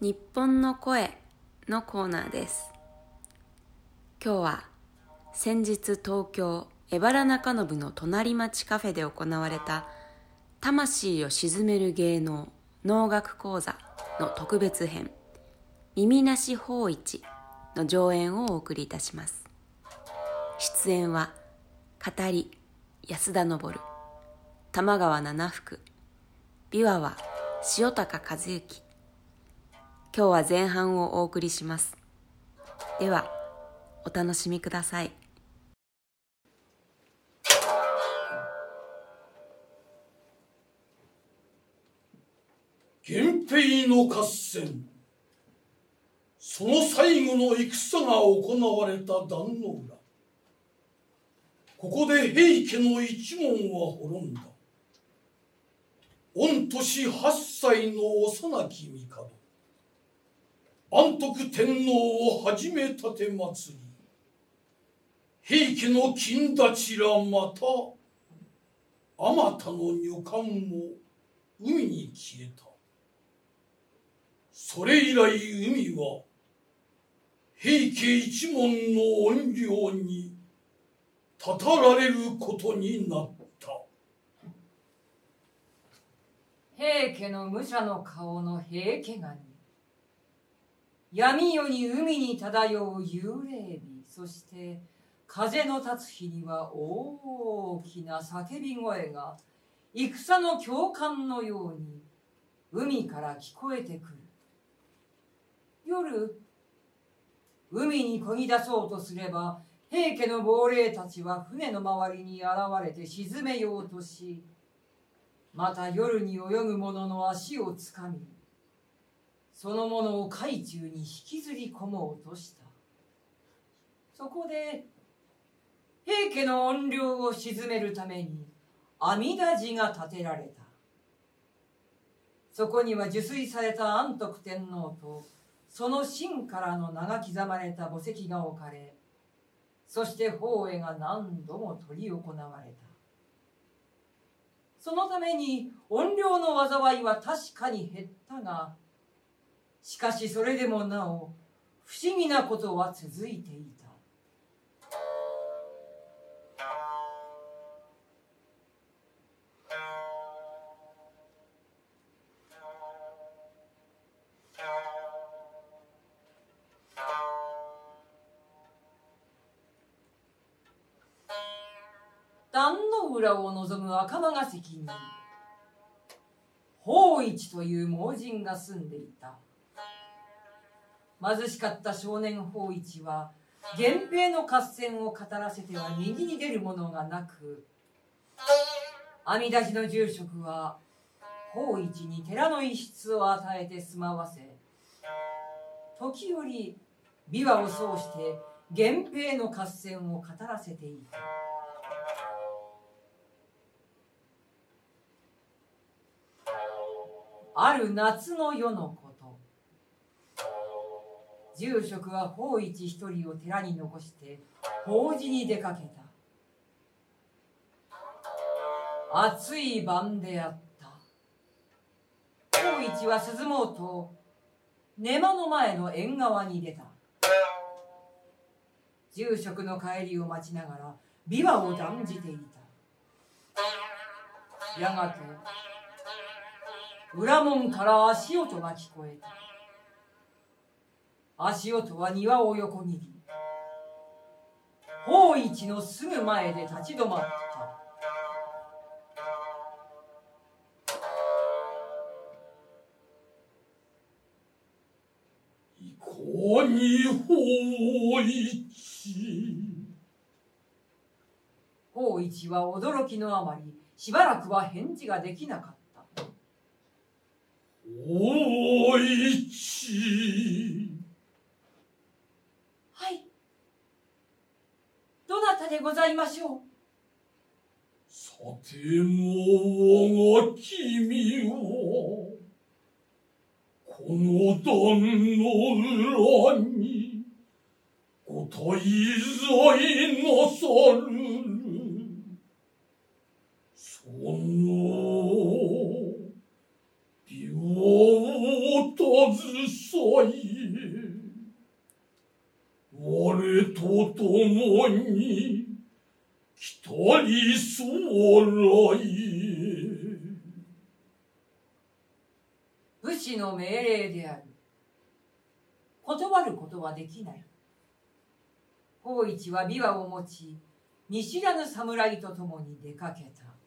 日本の声のコーナーです。今日は先日東京荏原中延の隣町カフェで行われた魂を鎮める芸能能楽講座の特別編耳なし法一の上演をお送りいたします。出演は語り安田昇玉川七福琵琶は塩高和幸。今日は前半をお送りします。ではお楽しみください。源平の合戦。その最後の戦が行われた壇の浦ここで平家の一門は滅んだ。御年八歳の幼き帝。安徳天皇をはじめ立て祭り。平家の金立ちらまたあまたの女官も海に消えた。それ以来海は平家一門の怨霊にたたられることになった。平家の武者の顔の平家ガニ闇夜に海に漂う幽霊美そして風の立つ日には大きな叫び声が戦の教官のように海から聞こえてくる。夜海にこぎ出そうとすれば平家の亡霊たちは船の周りに現れて沈めようとしまた夜に泳ぐ者の足をつかみそのものを海中に引きずり込もうとした。そこで平家の怨霊を鎮めるために阿弥陀寺が建てられた。そこには受水された安徳天皇とその芯からの名が刻まれた墓石が置かれそして法会が何度も執り行われた。そのために怨霊の災いは確かに減ったがしかしそれでもなお不思議なことは続いていた。壇の浦を望む赤間ヶ関に法一という盲人が住んでいた。貧しかった少年法一は源平の合戦を語らせては右に出るものがなく阿弥陀寺の住職は法一に寺の一室を与えて住まわせ時折琵琶を奏して源平の合戦を語らせていた。ある夏の夜のこと。住職は法一一人を寺に残して法事に出かけた。暑い晩であった。法一は涼もうと寝間の前の縁側に出た。住職の帰りを待ちながら琵琶を断じていた。やがて裏門から足音が聞こえた。足音は庭を横切り法一のすぐ前で立ち止まった。いかに法一。法一は驚きのあまりしばらくは返事ができなかった。法一はいどなたでございましょう？さても我が君はこの段の裏にご滞在なさる。その琵琶を携え共に来たりそらい。武士の命令である。断ることはできない。法一は琵琶を持ち見知らぬ侍と共に出かけた。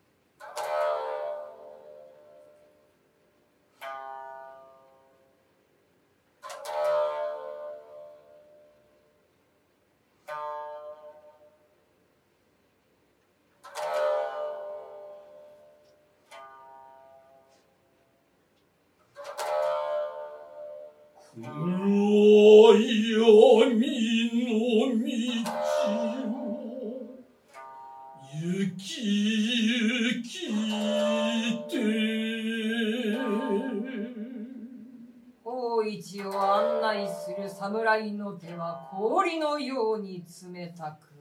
黒い闇の道を行き行きて法一を案内する侍の手は氷のように冷たく。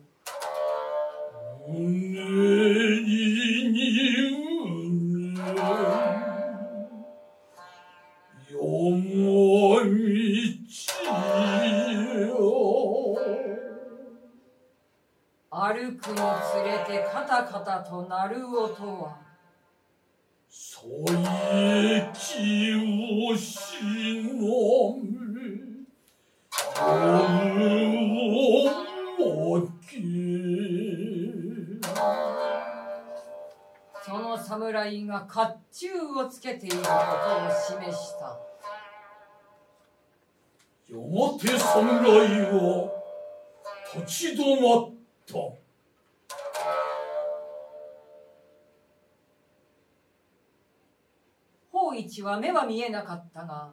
胸にに歩くにつれてカタカタと鳴る音は。そいきをしのめ夜をもけその侍が甲冑をつけていることを示した。やがて侍は立ち止まった。は目は見えなかったが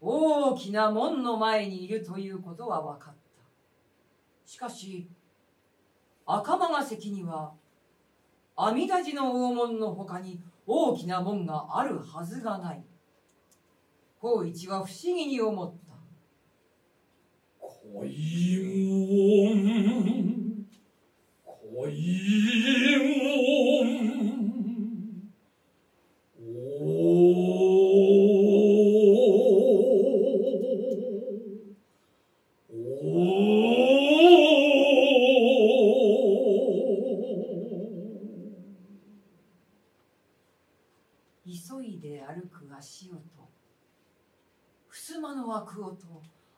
大きな門の前にいるということは分かった。しかし赤間が関には阿弥陀寺の大門の他に大きな門があるはずがない。法一は不思議に思った。恋門。恋門。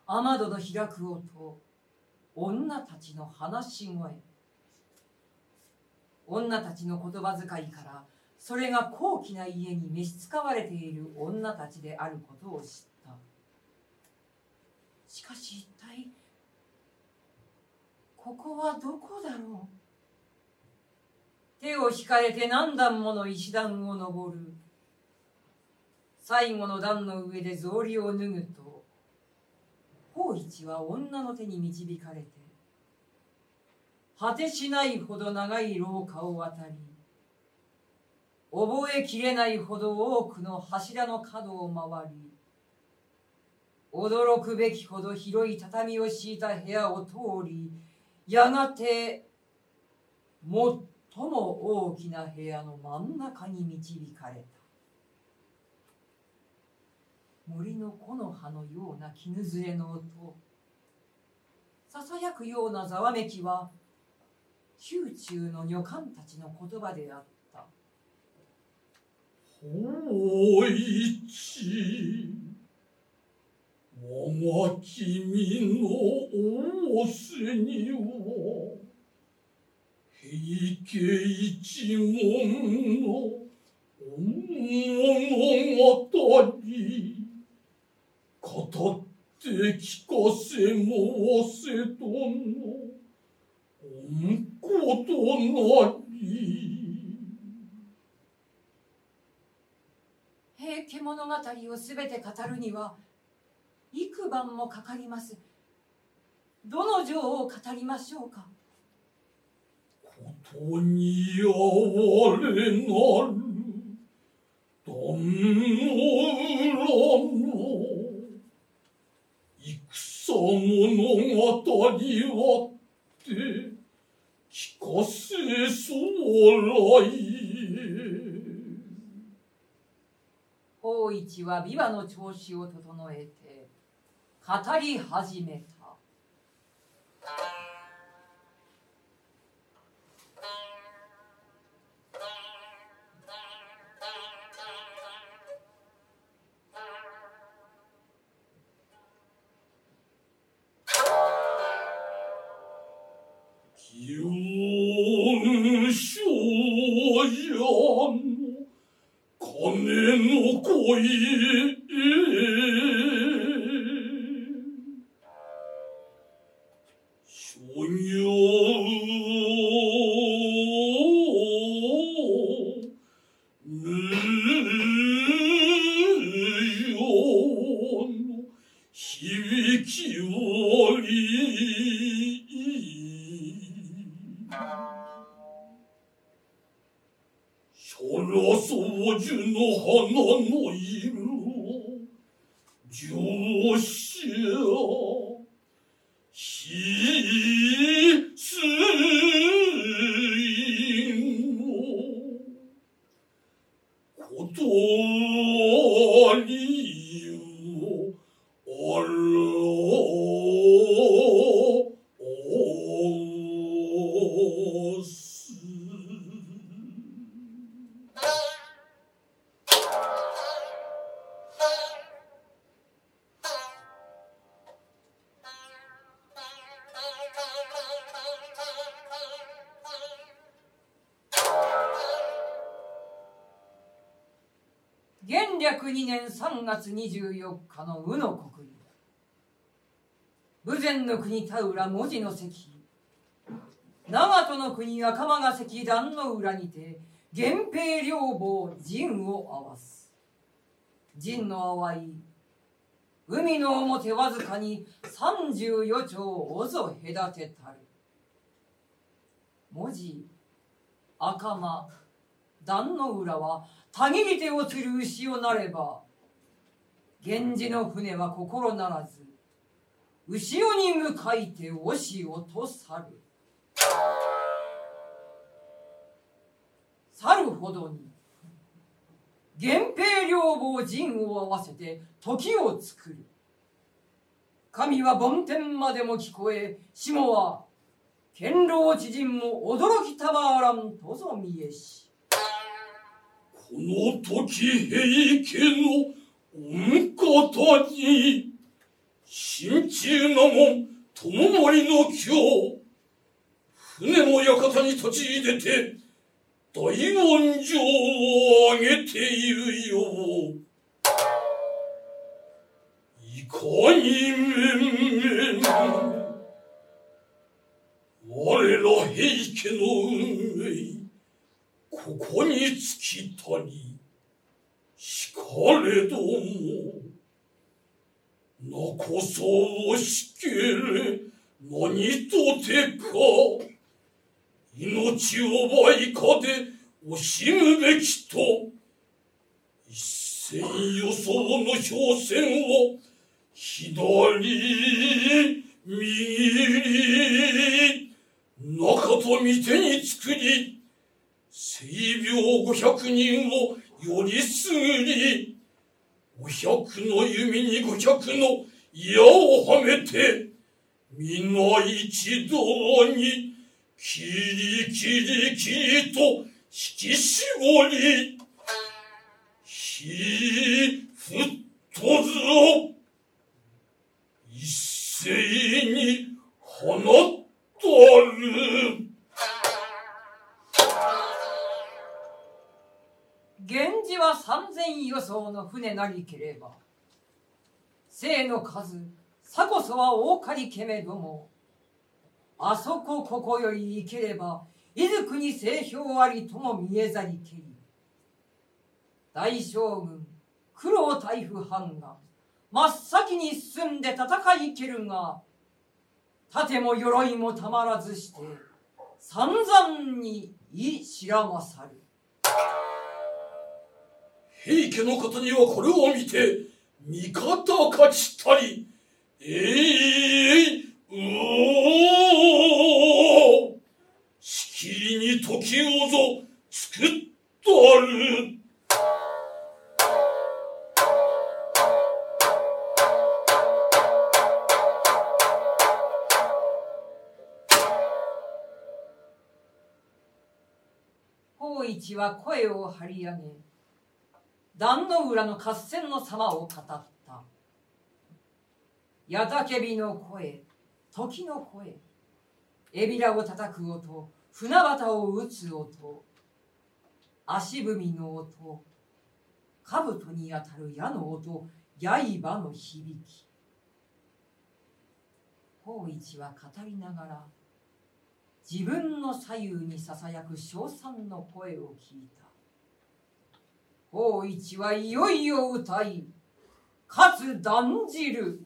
雨戸の開く音女たちの話し声。女たちの言葉遣いからそれが高貴な家に召し使われている女たちであることを知った。しかし一体ここはどこだろう？手を引かれて何段もの石段を登る。最後の段の上で草履を脱ぐと法一は女の手に導かれて果てしないほど長い廊下を渡り覚えきれないほど多くの柱の角を回り驚くべきほど広い畳を敷いた部屋を通りやがて最も大きな部屋の真ん中に導かれた。森の木の葉のような絹ずれの音。ささやくようなざわめきは宮中の女官たちの言葉であった。法一我が君の仰せには平家一門の物語。語って聞かせ申せとの御ことなり平家物語をすべて語るには幾晩もかかります。どの情を語りましょうか？ことにあわれなる。壇の裏の戦物語はって聞かせそうらい法一は琵琶の調子を整えて語り始めた。樹の花の色上昇ひ2年3月24日の宇の国に武前の国田浦文字の関長門の国赤間が関壇の裏にて源平両坊陣を合わす陣の淡い海の表わずかに三十余丁おぞ隔てたる文字赤間壇の浦はたぎり手をつる牛をなれば源氏の船は心ならず後ろに向かいて押し落とさる。去るほどに源平両房陣を合わせて時を作る。神は梵天までも聞こえ下は堅牢知人も驚きたまらんとぞ見えし。の時平家の御方に心中の門友森の京船の館に立ち入れて大文書をあげているよう。いかにめんめん我ら平家の運命ここに尽きたりしかれどもなこそをしけれ何とてか。命を倍かで惜しむべきと。一戦予想の表戦を左右中と見てに作り性病五百人をよりすぐり五百の弓に五百の矢をはめて皆一同にキリキリキリと引き絞り火沸とずを一斉に放っ千予想の船なりければ生の数さこそは多かりけめどもあそこここより行ければ伊豆国清氷ありとも見えざりけり。大将軍九郎大夫藩が真っ先に進んで戦いけるが盾も鎧もたまらずして散々に言いしらまさる。平家の方にはこれを見て、味方勝ちたり、えい、うおしきりに時をぞ作ったる。法一は声を張り上げ壇の浦の合戦の様を語った。矢竹火の声時の声エビラを叩く音船旗を打つ音足踏みの音兜に当たる矢の音刃の響き。法一は語りながら自分の左右にささやく称賛の声を聞いた。法一はいよいよ歌いかつ断じる。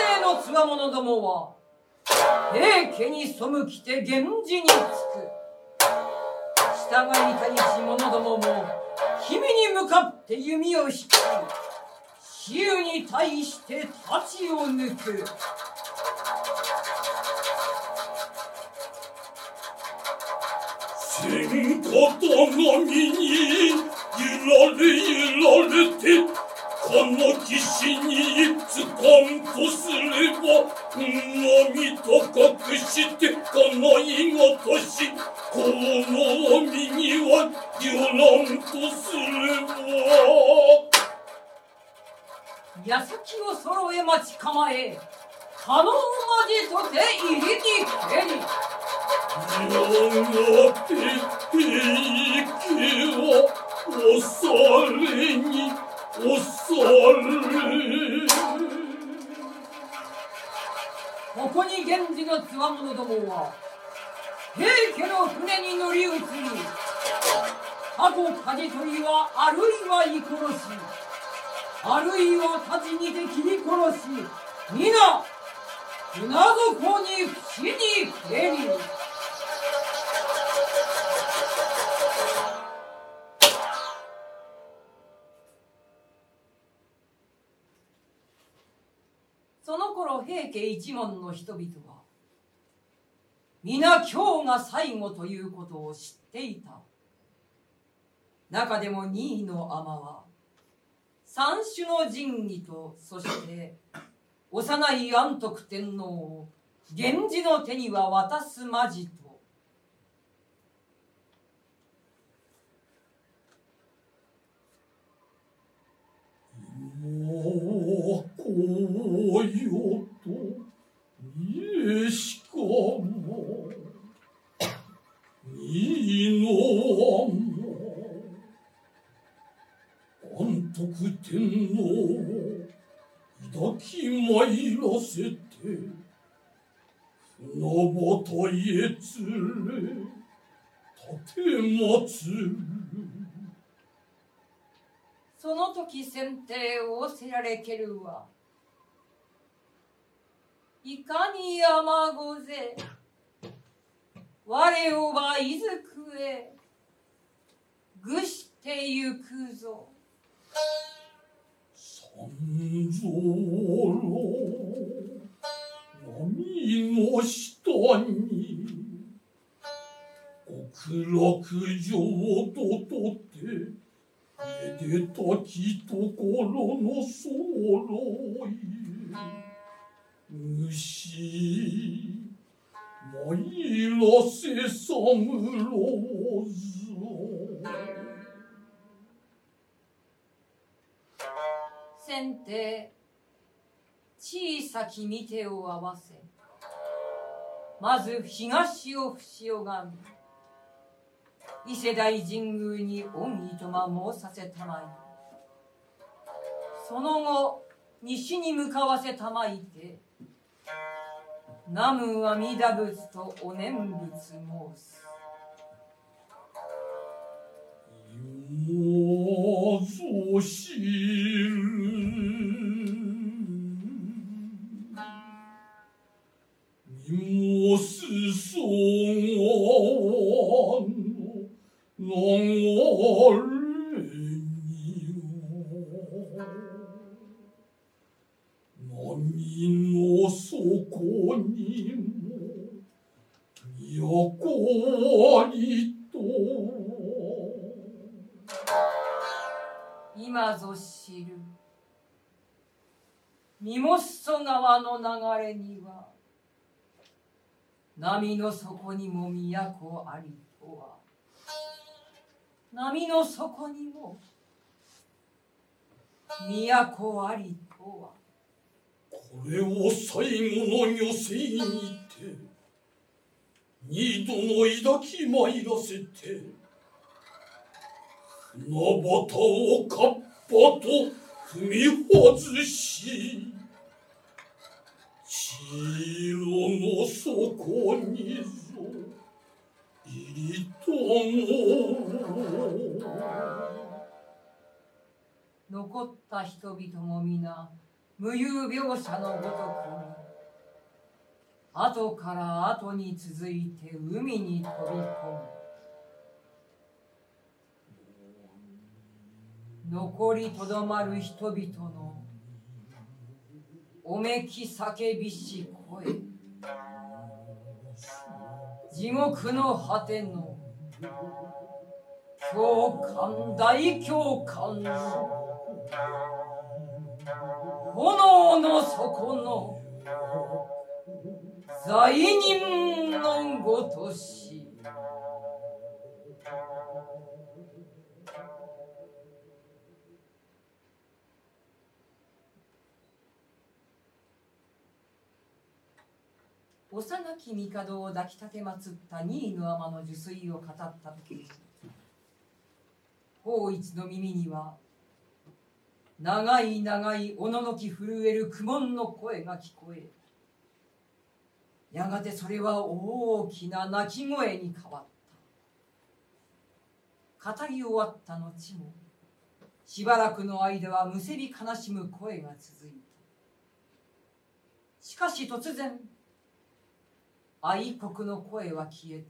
清水へのつわものどもは平家に背きて源氏につく。従いたいし者どもも君に向かって弓を引き死有に対して太刀を抜く千刀の身に揺られ揺られての岸につかんとすればのみと隠してこの意ごとしこの身には揺らんとすれば。矢先を揃え待ち構え可能まじとて入りにけりわものどもは平家の船に乗り移り過去舵取りはあるいは居殺しあるいは太刀にて切り殺し皆船底に伏に蹴り。その頃平家一門の人々は皆今日が最後ということを知っていた。中でも二位の尼は三種の神器とそして幼い安徳天皇を源氏の手には渡すまじと。もうこよと家しかも安徳天皇を抱き参らせて。船端へ連れ立てまつるその時先手を仰せられけるは、いかに山御ぜ、我をはいずくへ、ぐしてゆくぞ。三蔵波の下に極楽浄土とてめでたきところの揃い。虫参らせさむろうぞ先手、小さき見てを合わせ、まず東を伏拝み、伊勢大神宮に恩義とま申させたまい。その後、西に向かわせたまいて、南無阿弥陀仏とお念仏申す。もぞ知る身もすそが波の底にも都ありと今ぞ知る。ミモッソ川の流れには波の底にも都ありとは。波の底にも都ありとは。これを最後の女性にて二度の抱き参らせて船端をかっぱと踏み外し千色の底にぞ入りとも残った人々も皆無有描写のごとくに後から後に続いて海に飛び込む。残りとどまる人々のおめき叫びし声。地獄の果ての共感大共感。炎の底の罪人のごとし。幼き帝を抱き立てまつった二位の天の受水を語った時法一の耳には長い長いおののき震える苦悶の声が聞こえやがてそれは大きな泣き声に変わった。語り終わった後もしばらくの間はむせび悲しむ声が続いた。しかし突然愛国の声は消えて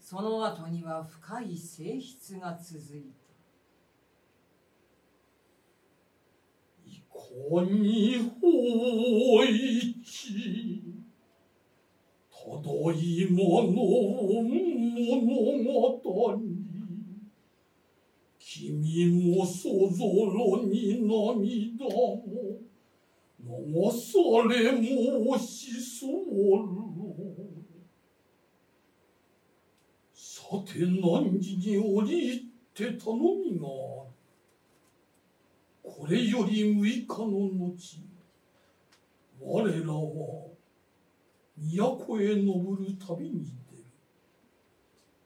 その後には深い静筆が続いた。こに法一ただいまの物語君もそぞろに涙も流されもしそう。さて何時に降りて頼みがあるこれより六日の後我らは都へ登る旅に出る。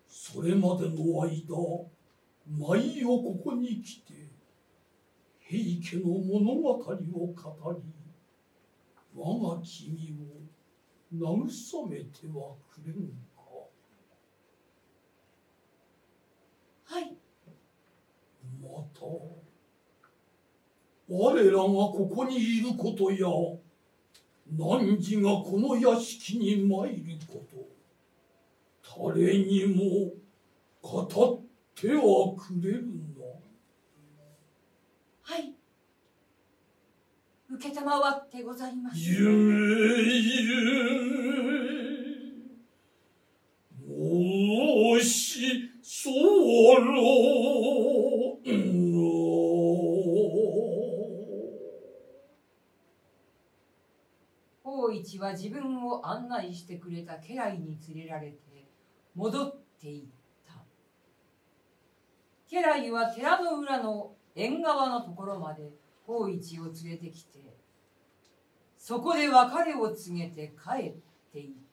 それまでの間毎をここに来て平家の物語を語り我が君を慰めてはくれぬか。はい。また我らがここにいることや汝がこの屋敷に参ること誰にも語ってはくれるな。はい。承ってございます。夢夢申し候。法一は自分を案内してくれた家来に連れられて戻っていった。家来は寺の裏の縁側のところまで法一を連れてきてそこで別れを告げて帰っていった。